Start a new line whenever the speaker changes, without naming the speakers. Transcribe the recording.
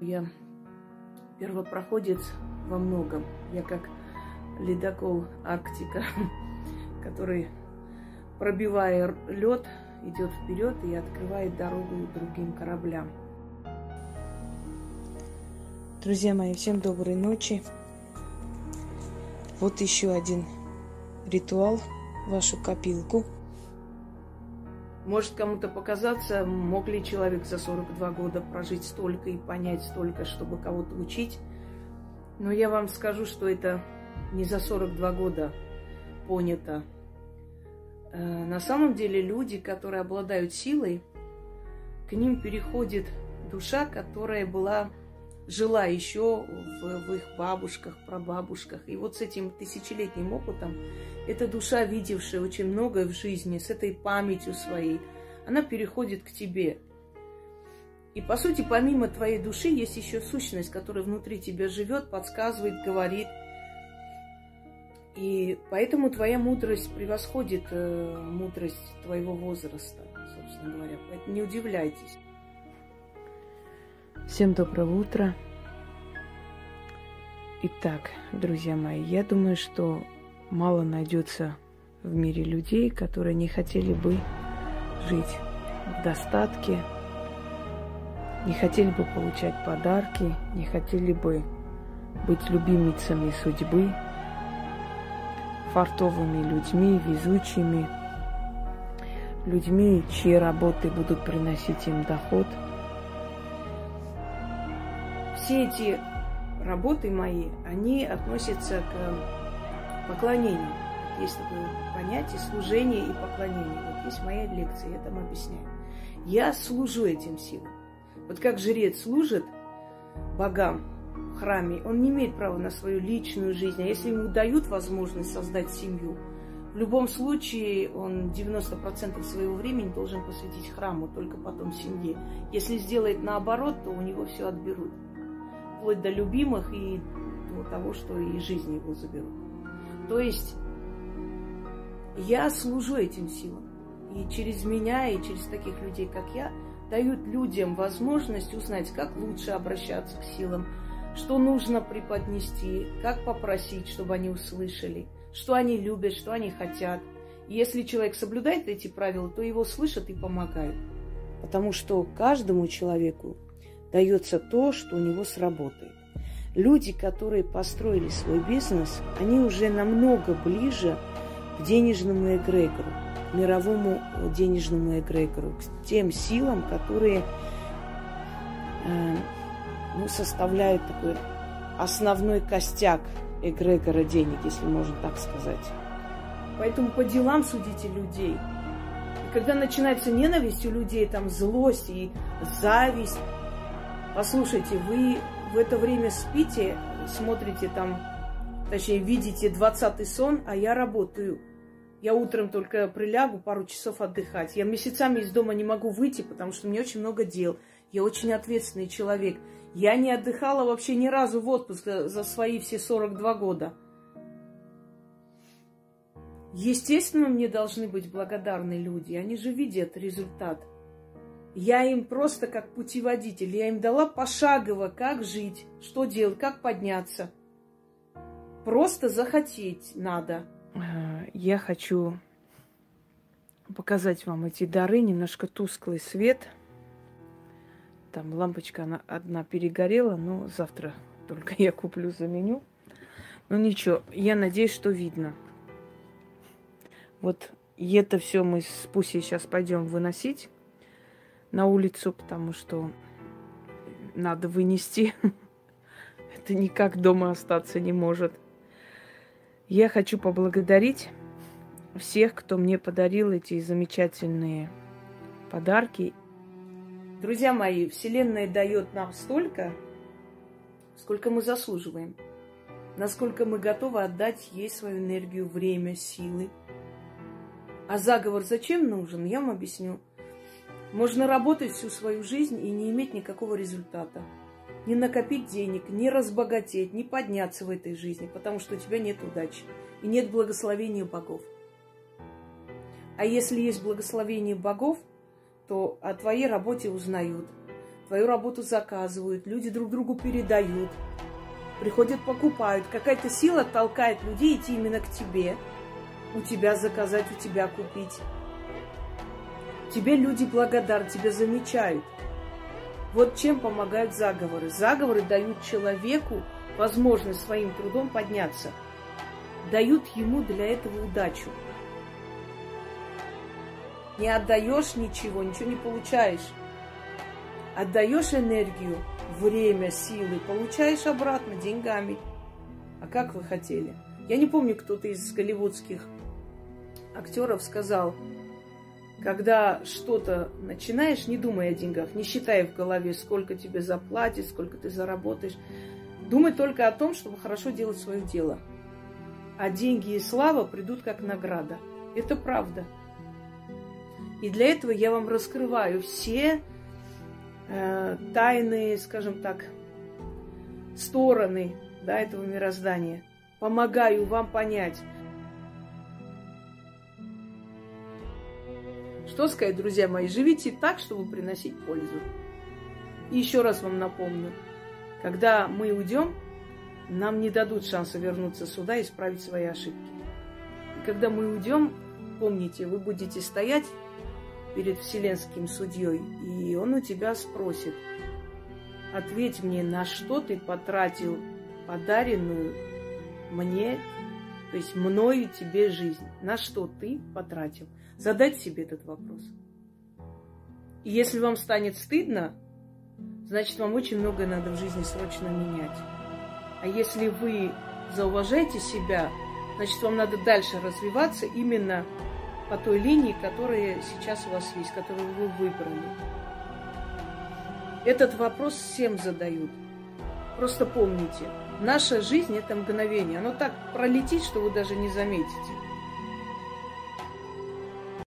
Я первопроходец во многом. Я как ледокол Арктика, который, пробивая лед, идет вперед и открывает дорогу другим кораблям.
Друзья мои, всем доброй ночи. Вот еще один ритуал, вашу копилку.
Может кому-то показаться, мог ли человек за 42 года прожить столько и понять столько, чтобы кого-то учить. Но я вам скажу, что это не за 42 года понято. Э, на самом деле люди, которые обладают силой, к ним переходит душа, которая была жила еще в, в их бабушках, прабабушках. И вот с этим тысячелетним опытом, эта душа, видевшая очень многое в жизни, с этой памятью своей, она переходит к тебе. И по сути, помимо твоей души, есть еще сущность, которая внутри тебя живет, подсказывает, говорит. И поэтому твоя мудрость превосходит э, мудрость твоего возраста, собственно говоря. Поэтому не удивляйтесь.
Всем доброго утра. Итак, друзья мои, я думаю, что мало найдется в мире людей, которые не хотели бы жить в достатке, не хотели бы получать подарки, не хотели бы быть любимицами судьбы, фартовыми людьми, везучими, людьми, чьи работы будут приносить им доход –
все эти работы мои, они относятся к поклонению. Есть такое понятие служение и поклонение. Вот есть моя лекция, я там объясняю. Я служу этим силам. Вот как жрец служит богам в храме, он не имеет права на свою личную жизнь. А если ему дают возможность создать семью, в любом случае он 90% своего времени должен посвятить храму, только потом семье. Если сделает наоборот, то у него все отберут вплоть до любимых и до того, что и жизнь его заберут. То есть я служу этим силам. И через меня, и через таких людей, как я, дают людям возможность узнать, как лучше обращаться к силам, что нужно преподнести, как попросить, чтобы они услышали, что они любят, что они хотят. Если человек соблюдает эти правила, то его слышат и помогают.
Потому что каждому человеку дается то, что у него сработает. Люди, которые построили свой бизнес, они уже намного ближе к денежному эгрегору, мировому денежному эгрегору, к тем силам, которые э, ну, составляют такой основной костяк эгрегора денег, если можно так сказать.
Поэтому по делам судите людей. И когда начинается ненависть у людей, там злость и зависть, Послушайте, вы в это время спите, смотрите там, точнее, видите двадцатый сон, а я работаю. Я утром только прилягу пару часов отдыхать. Я месяцами из дома не могу выйти, потому что мне очень много дел. Я очень ответственный человек. Я не отдыхала вообще ни разу в отпуск за свои все 42 года. Естественно, мне должны быть благодарны люди. Они же видят результат. Я им просто как путеводитель, я им дала пошагово, как жить, что делать, как подняться. Просто захотеть надо.
Э, я хочу показать вам эти дары, немножко тусклый свет. Там лампочка она одна перегорела, но завтра только я куплю, заменю. Ну ничего, я надеюсь, что видно. Вот это все мы с Пусей сейчас пойдем выносить на улицу, потому что надо вынести. Это никак дома остаться не может. Я хочу поблагодарить всех, кто мне подарил эти замечательные подарки.
Друзья мои, Вселенная дает нам столько, сколько мы заслуживаем. Насколько мы готовы отдать ей свою энергию, время, силы. А заговор зачем нужен, я вам объясню. Можно работать всю свою жизнь и не иметь никакого результата. Не накопить денег, не разбогатеть, не подняться в этой жизни, потому что у тебя нет удачи и нет благословения богов. А если есть благословение богов, то о твоей работе узнают. твою работу заказывают, люди друг другу передают, приходят, покупают. Какая-то сила толкает людей идти именно к тебе, у тебя заказать, у тебя купить. Тебе люди благодарны, тебя замечают. Вот чем помогают заговоры. Заговоры дают человеку возможность своим трудом подняться. Дают ему для этого удачу. Не отдаешь ничего, ничего не получаешь. Отдаешь энергию, время, силы, получаешь обратно деньгами. А как вы хотели? Я не помню, кто-то из голливудских актеров сказал, когда что-то начинаешь, не думай о деньгах, не считай в голове, сколько тебе заплатят, сколько ты заработаешь. Думай только о том, чтобы хорошо делать свое дело. А деньги и слава придут как награда. Это правда. И для этого я вам раскрываю все э, тайные, скажем так, стороны да, этого мироздания. Помогаю вам понять, Что сказать, друзья мои, живите так, чтобы приносить пользу. И еще раз вам напомню, когда мы уйдем, нам не дадут шанса вернуться сюда и исправить свои ошибки. И когда мы уйдем, помните, вы будете стоять перед вселенским судьей, и он у тебя спросит, ответь мне, на что ты потратил подаренную мне, то есть мною тебе жизнь, на что ты потратил задать себе этот вопрос. И если вам станет стыдно, значит, вам очень многое надо в жизни срочно менять. А если вы зауважаете себя, значит, вам надо дальше развиваться именно по той линии, которая сейчас у вас есть, которую вы выбрали. Этот вопрос всем задают. Просто помните, наша жизнь – это мгновение. Оно так пролетит, что вы даже не заметите.